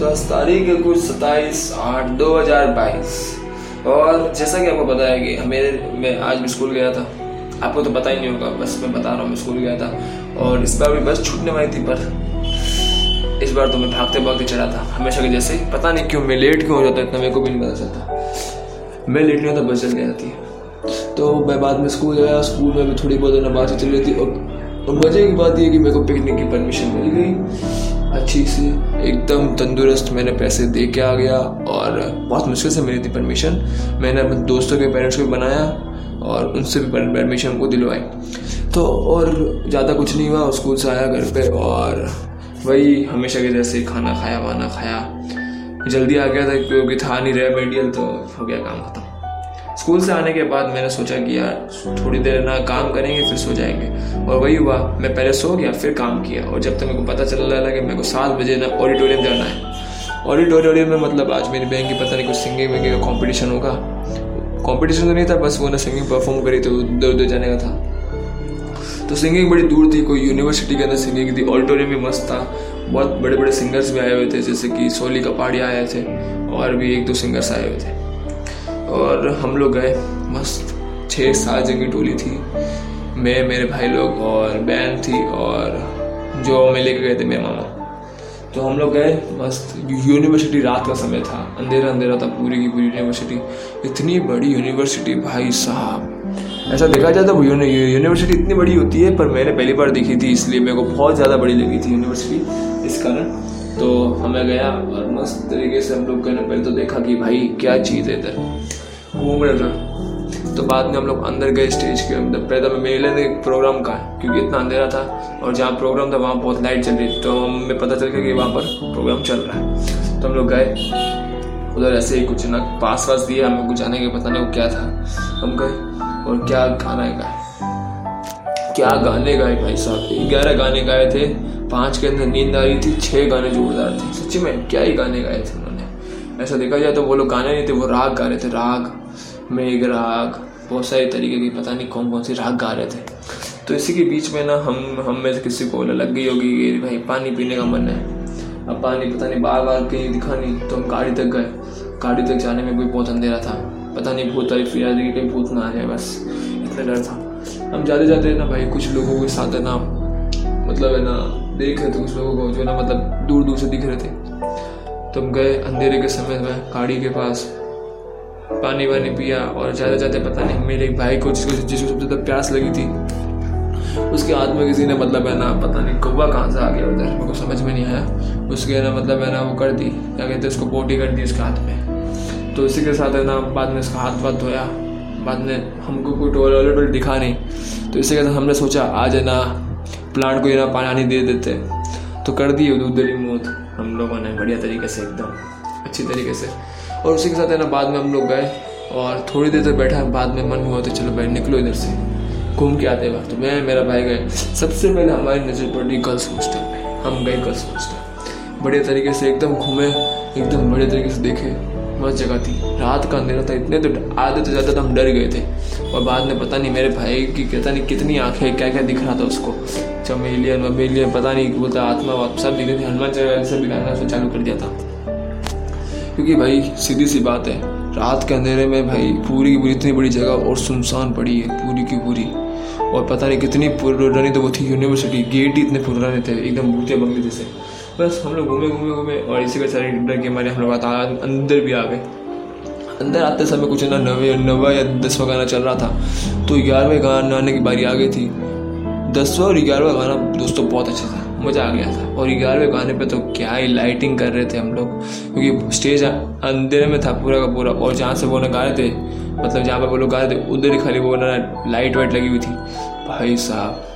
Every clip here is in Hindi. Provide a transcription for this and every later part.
तो आज तारीख है कुछ सत्ताईस आठ दो हज़ार बाईस। और जैसा कि आपको पता है कि हमें मैं आज भी स्कूल गया था। आपको तो पता ही नहीं होगा, बस मैं बता रहा हूँ, मैं स्कूल गया था। और इस बार भी बस छूटने वाली थी, पर इस बार तो मैं भागते भागते चढ़ा था। हमेशा के जैसे पता नहीं क्यों, मैं लेट क्यों हो जाता, इतना मेरे को भी नहीं पता चलता। मैं लेट नहीं होता, बस चल जाती। है तो मैं बाद में स्कूल गया, स्कूल में भी थोड़ी बहुत ना बातें चल रही थी और मज़े की बात यह कि मेरे को पिकनिक की परमिशन मिल गई। अच्छी से, एकदम तंदुरुस्त मैंने पैसे दे के आ गया और बहुत मुश्किल से मिली थी परमिशन मैंने अपने दोस्तों के पेरेंट्स को भी बनाया और उनसे भी परमिशन को दिलवाई। तो और ज़्यादा कुछ नहीं हुआ, स्कूल से आया घर पे और वही हमेशा के जैसे खाना खाया, वाना खाया। जल्दी आ गया था, क्योंकि था नहीं रहा रेमेडियल तो हो गया काम खत्म। स्कूल से आने के बाद मैंने सोचा कि यार, थोड़ी देर ना काम करेंगे, फिर सो जाएँगे। और वही हुआ, मैं पहले सो गया, फिर काम किया। और जब तक मेरे को पता चल रहा था कि मेरे को सात बजे ना ऑडिटोरियम जाना है। ऑडिटोरियम में मतलब आज मेरी बहन की पता नहीं कुछ सिंगिंग विंगिंग का कॉम्पिटिशन होगा। कॉम्पिटिशन तो नहीं था, बस वो ना सिंगिंग परफॉर्म करी तो उधर उधर जाने का था। तो सिंगिंग बड़ी दूर थी, कोई यूनिवर्सिटी के अंदर सिंगिंग थी। ऑडिटोरियम भी मस्त था। बहुत बड़े बड़े सिंगर्स भी आए हुए थे, जैसे कि सोली कपाड़िया आए थे, और भी एक दो सिंगर्स आए हुए थे। और हम लोग गए मस्त। छः सात की टोली थी। मैं, मेरे भाई लोग और बहन थी और जो मैं लेके गए थे मेरे मामा। तो हम लोग गए मस्त। यूनिवर्सिटी रात का समय था। अंधेरा अंधेरा था पूरी की पूरी यूनिवर्सिटी इतनी बड़ी यूनिवर्सिटी भाई साहब। ऐसा देखा जाए तो यूनिवर्सिटी इतनी बड़ी होती है, पर मैंने पहली बार देखी थी, इसलिए मेरे को बहुत ज़्यादा बड़ी लगी थी यूनिवर्सिटी इस कारण। तो हमें गया और मस्त तरीके से हम लोग ने पहले तो देखा कि भाई क्या चीज़ है इधर। घूम रहे था तो बाद में हम लोग अंदर गए स्टेज के मतलब पहले तो मेले एक प्रोग्राम का, क्योंकि इतना अंधेरा था, और जहाँ प्रोग्राम था, वहाँ बहुत लाइट चल रही थी। तो हमें पता चल गया कि वहाँ पर प्रोग्राम चल रहा है। तो हम लोग गए, उधर ऐसे ही कुछ ना, पास वास दिया हमें कुछ जाने के पता नहीं वो क्या था। हम गए, और क्या गाना है गाए क्या गाने गाए भाई साहब? ग्यारह गाने गाए थे, पाँच के अंदर नींद आ रही थी, छह गाने जोरदार थे। सच्ची में क्या ही गाने गाए थे उन्होंने। ऐसा देखा जाए तो वो लोग गाने नहीं थे, वो राग गा रहे थे, राग। मेघ राग बहुत सारे तरीके की पता नहीं कौन कौन सी राग गा रहे थे। तो इसी के बीच में ना हम हम में से किसी को लग गई होगी कि भाई पानी पीने का मन है। अब पानी पता नहीं बार बार कहीं दिखा नहीं तो हम गाड़ी तक गए। गाड़ी तक जाने में भी बहुत अंधेरा था। पता नहीं भूत वाली फिर कि कहीं भूत ना आ जाए, बस इतना डर था। हम जाते जाते ना भाई कुछ लोगों के साथ है ना मतलब है ना, देख रहे थे कुछ लोगों को जो ना मतलब दूर दूर से दिख रहे थे। तो हम गए अंधेरे के समय में गाड़ी के पास। पानी वानी पिया और जाते जाते पता नहीं मेरे एक भाई को जिसको जिसको सबसे ज़्यादा प्यास लगी थी, उसके हाथ में किसी ने मतलब है ना, पता नहीं कौवा कहाँ से आ गया उधर, मेरे को समझ में नहीं आया। उसके ना मतलब है ना वो कर दी, क्या कहते उसको बोटी कर दी उसके हाथ में। तो इसी के साथ है ना, बाद में उसका हाथ वाथ धोया, बाद में हमको कोई टोल टोल दिखा नहीं। तो इसी के साथ हमने सोचा, आज है ना प्लांट को ये ना पानी दे देते। तो कर दिए उधर मौत। हम लोगों ने बढ़िया तरीके से, एकदम अच्छी तरीके से। और उसी के साथ है ना, बाद में हम लोग गए और थोड़ी देर तक बैठा, बाद में मन हुआ तो चलो भाई निकलो इधर से, घूम के आते वक्त। मैं, मेरा भाई गए। सबसे पहले हमारी नज़र पड़ी गर्ल्स हॉस्टल में। हम गए गर्ल्स हॉस्टल। बढ़िया तरीके से एकदम घूमे, एकदम बढ़िया तरीके से देखे, मस्त जगह थी। रात का अंधेरा था, इतने तो आधे तो ज़्यादा तो हम डर गए थे। और बाद में पता नहीं, मेरे भाई की कहता नहीं कितनी आँखें क्या क्या दिख रहा था उसको। चमेलियन वमेलियन पता नहीं, बोलता आत्मा सब दिख रही थी, हनुमान चालीसा भी गाना चालू कर दिया था। क्योंकि भाई, सीधी सी बात है, रात के अंधेरे में भाई, पूरी की पूरी इतनी बड़ी जगह और सुनसान पड़ी है, पूरी की पूरी। और पता नहीं कितनी पुरानी तो वो थी यूनिवर्सिटी गेट ही इतने पुराने थे, एकदम भूते बंगले जैसे। बस हम लोग घूमे घूमे घूमे, और इसी का डर के हमारे, हम लोग अंदर भी आ गए। अंदर आते समय कुछ ना नवे, नवा या दसवा गाना चल रहा था तो ग्यारहवें गाना आने की बारी आ गई थी। दसवा और ग्यारहवा गाना दोस्तों बहुत अच्छा था। मज़ा आ गया था। और ग्यारहवें गाने पे तो क्या ही लाइटिंग कर रहे थे हम लोग। क्योंकि स्टेज अंधेरे में था पूरा का पूरा। और जहाँ से वो ना गा रहे थे मतलब जहाँ पर वो लोग गा रहे थे, उधर ही खाली वो ना लाइट वाइट लगी हुई थी। भाई साहब,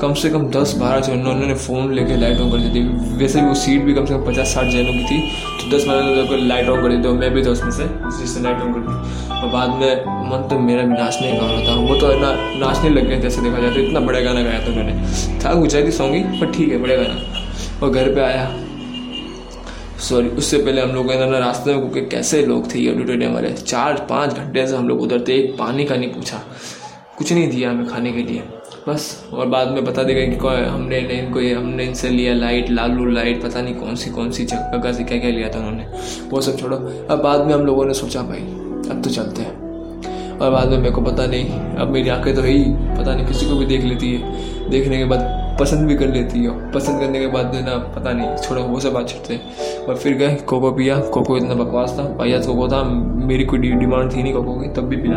कम से कम दस बारह जनों उन्होंने फ़ोन लेके लाइट ऑन कर दी थी। वैसे भी वो सीट भी कम से कम पचास साठ जनों की थी। तो दस बारह लाइट ऑन कर दी थी मैं भी था उसमें से, उसी से लाइट ऑन कर दी और बाद में मन तो मेरा भी नाचने का गाना था। वो तो ना, नाचने लग गए जैसे देखा जाए तो। इतना बड़ा गाना गाया था उन्होंने था गुजराती सॉन्ग ही पर ठीक है, बड़ा गाना। और घर पर आया। सॉरी उससे पहले हम लोग ना रास्ते में क्योंकि कैसे लोग थे ये ऑडिटोरियम वाले चार, पाँच घंटे से हम लोग उधर थे, एक पानी का नहीं पूछा। कुछ नहीं दिया हमें खाने के लिए। बस, और बाद में बता देगा कि हमने इनको ये, हमने इनसे लिया लाइट लालू लाइट पता नहीं कौन सी कौन सी जगह से क्या क्या लिया था उन्होंने। वो सब छोड़ो। अब बाद में हम लोगों ने सोचा, भाई अब तो चलते हैं। और बाद में मेरे को पता नहीं, अब मेरी आँखें तो है पता नहीं किसी को भी देख लेती है। देखने के बाद पसंद भी कर लेती है। पसंद करने के बाद ना पता नहीं, छोड़ो, वो सब बात छुटते और फिर गए, कोको पिया। कोको इतना बकवास था। भैया कोको था, मेरी कोई डिमांड थी नहीं कोको की, तब भी पिला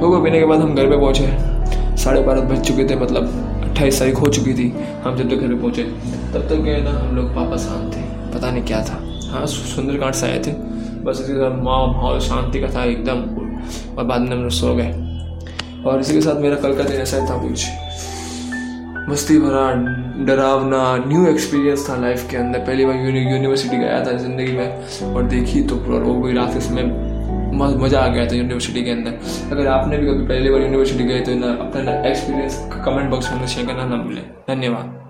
कोको पीने के बाद हम घर पे पहुँचे। साढ़े बारह बज चुके थे मतलब अट्ठाईस तारीख हो चुकी थी। हम जब तक घर पे पहुँचे, तब तक गए ना, हम लोग पापा शांत थे पता नहीं क्या था। हाँ सुंदरकांड से आए थे। बस इसके साथ माँ, माहौल, शांति का था एकदम और बाद में हम लोग सो गए। और इसी के साथ मेरा कल का दिन ऐसा था कुछ मस्ती भरा, डरावना न्यू एक्सपीरियंस था लाइफ के अंदर। पहली बार यूनिवर्सिटी गया था ज़िंदगी में और देखी तो पूरा वो कोई रात इसमें मज़ा आ गया था यूनिवर्सिटी के अंदर। अगर आपने भी कभी पहली बार यूनिवर्सिटी गए तो ना अपना एक्सपीरियंस कमेंट बॉक्स में शेयर करना ना भूलें। धन्यवाद।